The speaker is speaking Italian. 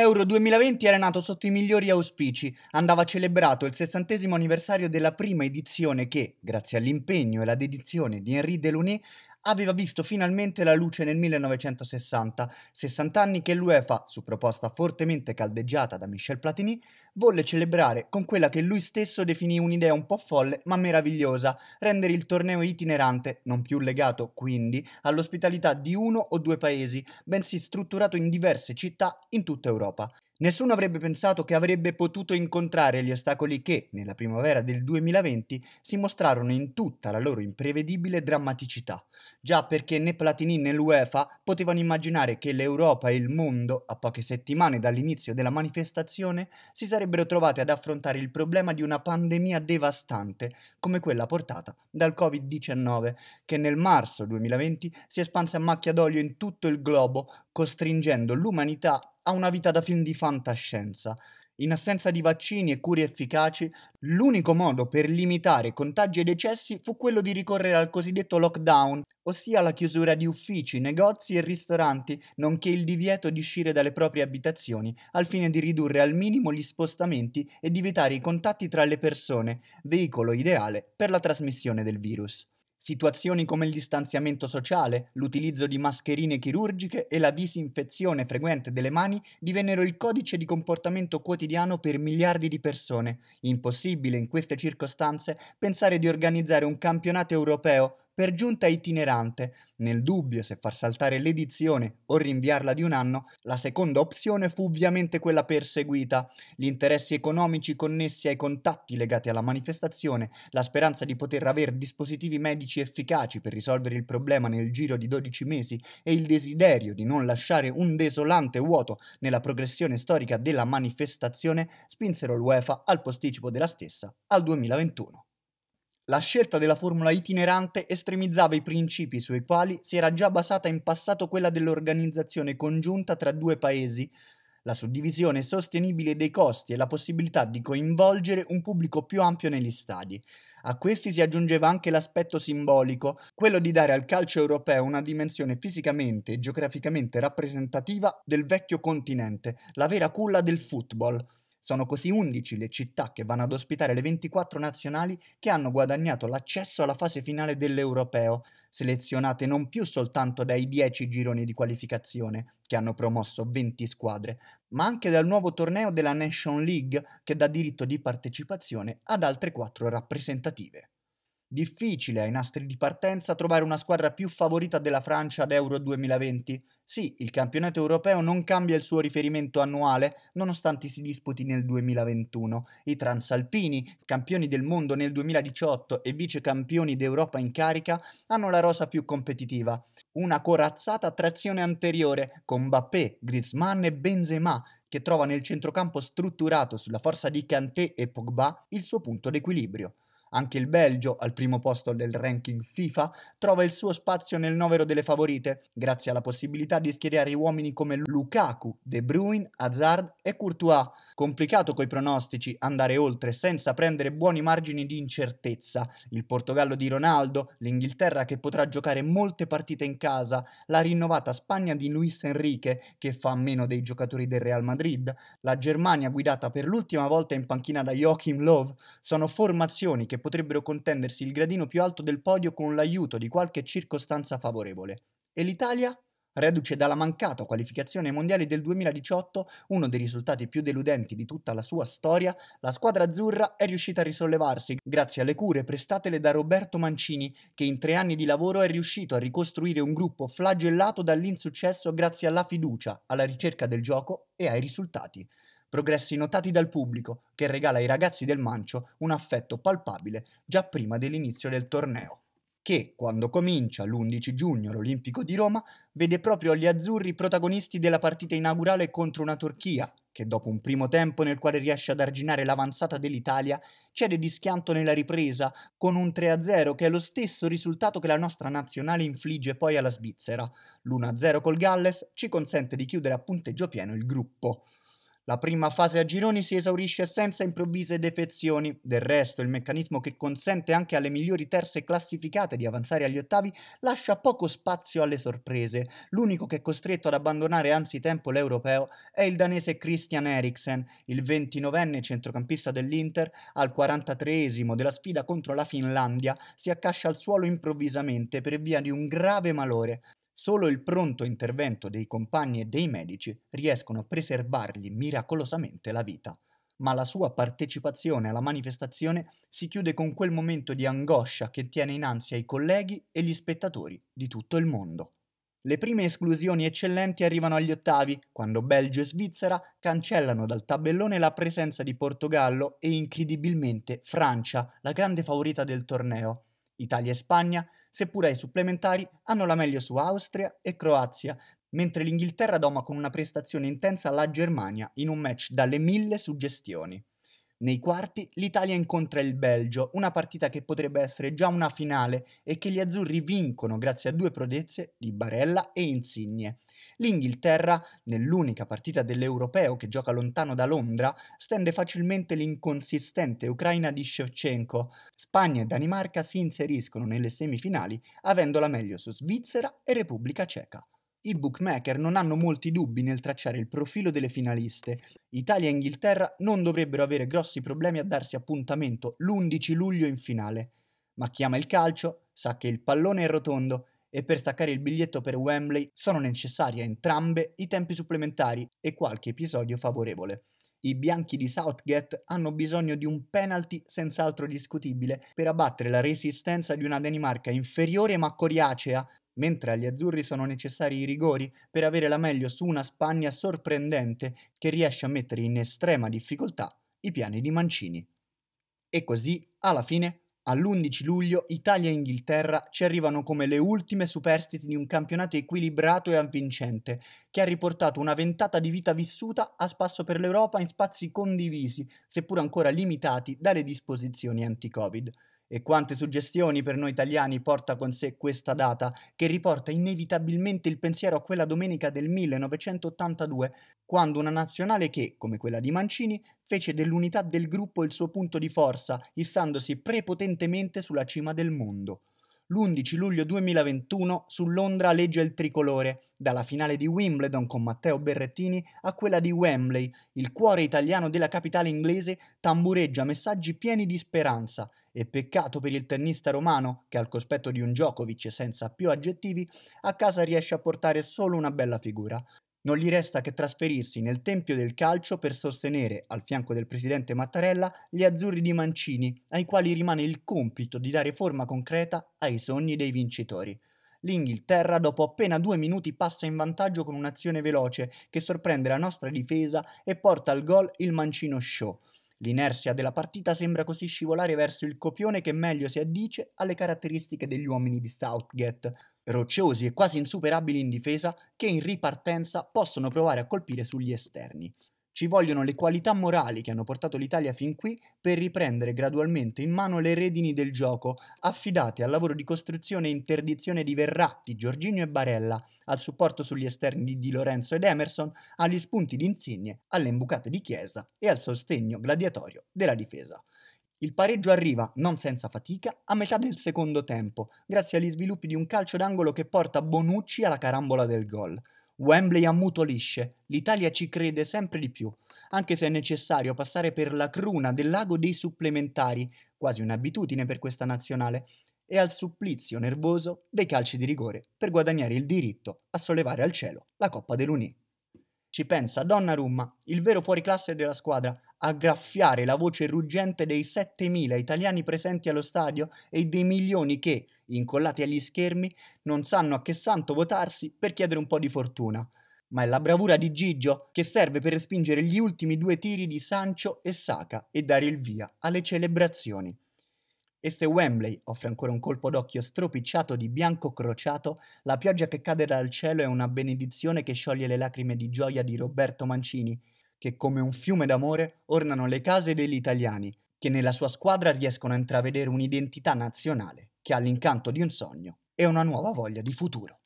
Euro 2020 era nato sotto i migliori auspici, andava celebrato il sessantesimo anniversario della prima edizione che, grazie all'impegno e alla dedizione di Henri Delaunay, aveva visto finalmente la luce nel 1960, 60 anni che l'UEFA, su proposta fortemente caldeggiata da Michel Platini, volle celebrare con quella che lui stesso definì un'idea un po' folle ma meravigliosa, rendere il torneo itinerante, non più legato quindi all'ospitalità di uno o due paesi, bensì strutturato in diverse città in tutta Europa. Nessuno avrebbe pensato che avrebbe potuto incontrare gli ostacoli che, nella primavera del 2020, si mostrarono in tutta la loro imprevedibile drammaticità. Già perché né Platini né l'UEFA potevano immaginare che l'Europa e il mondo, a poche settimane dall'inizio della manifestazione, si sarebbero trovati ad affrontare il problema di una pandemia devastante, come quella portata dal Covid-19, che nel marzo 2020 si espanse a macchia d'olio in tutto il globo, costringendo l'umanità a una vita da film di fantascienza. In assenza di vaccini e cure efficaci, l'unico modo per limitare contagi e decessi fu quello di ricorrere al cosiddetto lockdown, ossia la chiusura di uffici, negozi e ristoranti, nonché il divieto di uscire dalle proprie abitazioni, al fine di ridurre al minimo gli spostamenti e di evitare i contatti tra le persone, veicolo ideale per la trasmissione del virus. Situazioni come il distanziamento sociale, l'utilizzo di mascherine chirurgiche e la disinfezione frequente delle mani divennero il codice di comportamento quotidiano per miliardi di persone. Impossibile in queste circostanze pensare di organizzare un campionato europeo per giunta itinerante. Nel dubbio se far saltare l'edizione o rinviarla di un anno, la seconda opzione fu ovviamente quella perseguita. Gli interessi economici connessi ai contatti legati alla manifestazione, la speranza di poter avere dispositivi medici efficaci per risolvere il problema nel giro di 12 mesi e il desiderio di non lasciare un desolante vuoto nella progressione storica della manifestazione spinsero l'UEFA al posticipo della stessa al 2021. La scelta della formula itinerante estremizzava i principi sui quali si era già basata in passato quella dell'organizzazione congiunta tra due paesi, la suddivisione sostenibile dei costi e la possibilità di coinvolgere un pubblico più ampio negli stadi. A questi si aggiungeva anche l'aspetto simbolico, quello di dare al calcio europeo una dimensione fisicamente e geograficamente rappresentativa del vecchio continente, la vera culla del football. Sono così 11 le città che vanno ad ospitare le 24 nazionali che hanno guadagnato l'accesso alla fase finale dell'Europeo, selezionate non più soltanto dai 10 gironi di qualificazione, che hanno promosso 20 squadre, ma anche dal nuovo torneo della Nation League, che dà diritto di partecipazione ad altre 4 rappresentative. Difficile ai nastri di partenza trovare una squadra più favorita della Francia ad Euro 2020. Sì, il campionato europeo non cambia il suo riferimento annuale, nonostante si disputi nel 2021. I transalpini, campioni del mondo nel 2018 e vice campioni d'Europa in carica, hanno la rosa più competitiva. Una corazzata trazione anteriore, con Mbappé, Griezmann e Benzema, che trova nel centrocampo strutturato sulla forza di Kanté e Pogba il suo punto d'equilibrio. Anche il Belgio, al primo posto del ranking FIFA, trova il suo spazio nel novero delle favorite, grazie alla possibilità di schierare uomini come Lukaku, De Bruyne, Hazard e Courtois. Complicato coi pronostici andare oltre senza prendere buoni margini di incertezza. Il Portogallo di Ronaldo, l'Inghilterra che potrà giocare molte partite in casa, la rinnovata Spagna di Luis Enrique che fa meno dei giocatori del Real Madrid, la Germania guidata per l'ultima volta in panchina da Joachim Löw, sono formazioni che potrebbero contendersi il gradino più alto del podio con l'aiuto di qualche circostanza favorevole. E l'Italia? Reduce dalla mancata qualificazione ai mondiali del 2018, uno dei risultati più deludenti di tutta la sua storia, la squadra azzurra è riuscita a risollevarsi grazie alle cure prestatele da Roberto Mancini, che in tre anni di lavoro è riuscito a ricostruire un gruppo flagellato dall'insuccesso grazie alla fiducia, alla ricerca del gioco e ai risultati progressi notati dal pubblico, che regala ai ragazzi del Mancio un affetto palpabile già prima dell'inizio del torneo. Che, quando comincia l'11 giugno l'Olimpico di Roma, vede proprio gli azzurri protagonisti della partita inaugurale contro una Turchia, che dopo un primo tempo nel quale riesce ad arginare l'avanzata dell'Italia, cede di schianto nella ripresa, con un 3-0 che è lo stesso risultato che la nostra nazionale infligge poi alla Svizzera. L'1-0 col Galles ci consente di chiudere a punteggio pieno il gruppo. La prima fase a gironi si esaurisce senza improvvise defezioni, del resto il meccanismo che consente anche alle migliori terze classificate di avanzare agli ottavi lascia poco spazio alle sorprese. L'unico che è costretto ad abbandonare anzitempo l'europeo è il danese Christian Eriksen, il 29enne centrocampista dell'Inter, al 43esimo della sfida contro la Finlandia, si accascia al suolo improvvisamente per via di un grave malore. Solo il pronto intervento dei compagni e dei medici riescono a preservargli miracolosamente la vita. Ma la sua partecipazione alla manifestazione si chiude con quel momento di angoscia che tiene in ansia i colleghi e gli spettatori di tutto il mondo. Le prime esclusioni eccellenti arrivano agli ottavi, quando Belgio e Svizzera cancellano dal tabellone la presenza di Portogallo e incredibilmente Francia, la grande favorita del torneo. Italia e Spagna, seppur ai supplementari, hanno la meglio su Austria e Croazia, mentre l'Inghilterra doma con una prestazione intensa la Germania in un match dalle mille suggestioni. Nei quarti l'Italia incontra il Belgio, una partita che potrebbe essere già una finale e che gli azzurri vincono grazie a due prodezze di Barella e Insigne. L'Inghilterra, nell'unica partita dell'Europeo che gioca lontano da Londra, stende facilmente l'inconsistente Ucraina di Shevchenko. Spagna e Danimarca si inseriscono nelle semifinali, avendo la meglio su Svizzera e Repubblica Ceca. I bookmaker non hanno molti dubbi nel tracciare il profilo delle finaliste. Italia e Inghilterra non dovrebbero avere grossi problemi a darsi appuntamento l'11 luglio in finale. Ma chi ama il calcio sa che il pallone è rotondo e per staccare il biglietto per Wembley sono necessari a entrambe i tempi supplementari e qualche episodio favorevole. I bianchi di Southgate hanno bisogno di un penalty senz'altro discutibile per abbattere la resistenza di una Danimarca inferiore ma coriacea mentre agli azzurri sono necessari i rigori per avere la meglio su una Spagna sorprendente che riesce a mettere in estrema difficoltà i piani di Mancini. E così, alla fine, all'11 luglio Italia e Inghilterra ci arrivano come le ultime superstiti di un campionato equilibrato e avvincente, che ha riportato una ventata di vita vissuta a spasso per l'Europa in spazi condivisi, seppur ancora limitati dalle disposizioni anti-Covid. E quante suggestioni per noi italiani porta con sé questa data, che riporta inevitabilmente il pensiero a quella domenica del 1982, quando una nazionale che, come quella di Mancini, fece dell'unità del gruppo il suo punto di forza, issandosi prepotentemente sulla cima del mondo l'11 luglio 2021 su Londra legge il tricolore, dalla finale di Wimbledon con Matteo Berrettini a quella di Wembley, il cuore italiano della capitale inglese tambureggia messaggi pieni di speranza e peccato per il tennista romano che al cospetto di un Djokovic senza più aggettivi a casa riesce a portare solo una bella figura. Non gli resta che trasferirsi nel Tempio del Calcio per sostenere, al fianco del presidente Mattarella, gli azzurri di Mancini, ai quali rimane il compito di dare forma concreta ai sogni dei vincitori. L'Inghilterra, dopo appena due minuti, passa in vantaggio con un'azione veloce che sorprende la nostra difesa e porta al gol il Mancino Show. L'inerzia della partita sembra così scivolare verso il copione che meglio si addice alle caratteristiche degli uomini di Southgate, rocciosi e quasi insuperabili in difesa, che in ripartenza possono provare a colpire sugli esterni. Ci vogliono le qualità morali che hanno portato l'Italia fin qui per riprendere gradualmente in mano le redini del gioco, affidate al lavoro di costruzione e interdizione di Verratti, Giorginio e Barella, al supporto sugli esterni di Di Lorenzo ed Emerson, agli spunti di Insigne, alle imbucate di Chiesa e al sostegno gladiatorio della difesa. Il pareggio arriva, non senza fatica, a metà del secondo tempo, grazie agli sviluppi di un calcio d'angolo che porta Bonucci alla carambola del gol. Wembley ammutolisce, l'Italia ci crede sempre di più, anche se è necessario passare per la cruna del lago dei supplementari, quasi un'abitudine per questa nazionale, e al supplizio nervoso dei calci di rigore per guadagnare il diritto a sollevare al cielo la Coppa dell'Uni. Ci pensa Donnarumma, il vero fuoriclasse della squadra, a graffiare la voce ruggente dei 7.000 italiani presenti allo stadio e dei milioni che, incollati agli schermi, non sanno a che santo votarsi per chiedere un po' di fortuna. Ma è la bravura di Gigio che serve per respingere gli ultimi due tiri di Sancho e Saka e dare il via alle celebrazioni. E se Wembley offre ancora un colpo d'occhio stropicciato di bianco crociato, la pioggia che cade dal cielo è una benedizione che scioglie le lacrime di gioia di Roberto Mancini, che come un fiume d'amore ornano le case degli italiani, che nella sua squadra riescono a intravedere un'identità nazionale che ha l'incanto di un sogno e una nuova voglia di futuro.